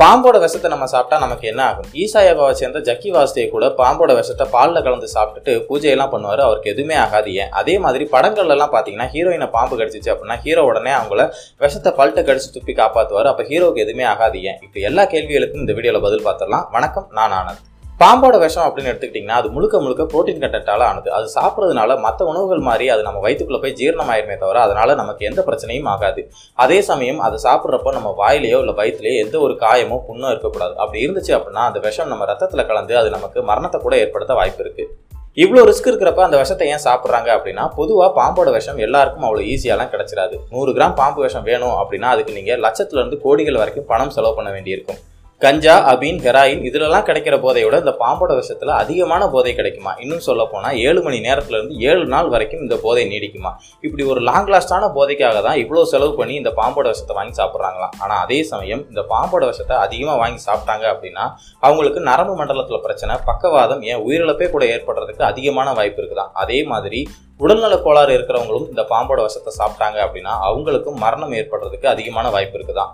பாம்போட விஷத்தை நம்ம சாப்பிட்டா நமக்கு என்ன ஆகும்? ஈசாயாபாவை சேர்ந்த ஜக்கி வாஸ்தே கூட பாம்போட விஷத்தை பாலில் கலந்து சாப்பிட்டுட்டு பூஜையெல்லாம் பண்ணுவார். அவருக்கு எதுவுமே ஆகாது ஏன்? அதே மாதிரி படங்கள்லாம் பார்த்தீங்கன்னா ஹீரோயினை பாம்பு கடிச்சிச்சு அப்படின்னா ஹீரோ உடனே அவங்கள விஷத்தை பல்ட்டு கடிச்சு துப்பி காப்பாற்றுவார் அப்போ ஹீரோவுக்கு எதுவுமே ஆகாது ஏன்? இப்போ எல்லா கேள்விகளுக்கும் இந்த வீடியோவில் பதில் பார்த்துடலாம். வணக்கம் நான் ஆனந்த். பாம்போட விஷம் அப்படின்னு எடுத்துக்கிட்டிங்கன்னா அது முழுக்க முழுக்க ப்ரோட்டீன் கண்டென்ட்டால் ஆனது. அது சாப்பிட்றதுனால மற்ற உணவுகள் மாதிரி அது நம்ம வயிற்றுக்குள்ளே போய் ஜீரணமாயிருமே தவிர அதனால் நமக்கு எந்த பிரச்சனையும் ஆகாது. அதே சமயம் அதை சாப்பிட்றப்போ நம்ம வாயிலையோ இல்லை வயிற்றுலையோ எந்த ஒரு காயமோ புண்ணோ இருக்கக்கூடாது. அப்படி இருந்துச்சு அப்படின்னா அந்த விஷம் நம்ம ரத்தத்தில் கலந்து அது நமக்கு மரணத்தை கூட ஏற்படுத்த வாய்ப்பு இருக்குது இவ்வளோ ரிஸ்க் இருக்கிறப்ப அந்த விஷத்தை ஏன் சாப்பிட்றாங்க அப்படின்னா பொதுவாக பாம்போட விஷம் எல்லாருக்கும் அவ்வளோ ஈஸியாலாம் கிடச்சிடாது நூறு கிராம் பாம்பு விஷம் வேணும் அப்படின்னா அதுக்கு நீங்கள் லட்சத்துலேருந்து கோடிகள் வரைக்கும் பணம் செலவு பண்ண வேண்டியிருக்கும். கஞ்சா அபீன் ஹெராயின் இதுலலாம் கிடைக்கிற போதையோட இந்த பாம்போட விஷயத்தில் அதிகமான போதை கிடைக்குமா? இன்னும் சொல்ல போனால் ஏழு மணி நேரத்துலேருந்து ஏழு நாள் வரைக்கும் இந்த போதை நீடிக்குமா? இப்படி ஒரு லாங் லாஸ்டான போதைக்காக தான் இவ்வளோ செலவு பண்ணி இந்த பாம்போட விஷத்தை வாங்கி சாப்பிட்றாங்களாம். ஆனால் அதே சமயம் இந்த பாம்போட விஷத்தை அதிகமாக வாங்கி சாப்பிட்டாங்க அப்படின்னா அவங்களுக்கு நரம்பு மண்டலத்தில் பிரச்சனை பக்கவாதம் ஏன் உயிரிழப்பே கூட ஏற்படுறதுக்கு அதிகமான வாய்ப்பு இருக்குதான் அதே மாதிரி உடல்நல கோளாறு இருக்கிறவங்களும் இந்த பாம்போட விஷத்தை சாப்பிட்டாங்க அப்படின்னா அவங்களுக்கும் மரணம் ஏற்படுறதுக்கு அதிகமான வாய்ப்பு இருக்குதான்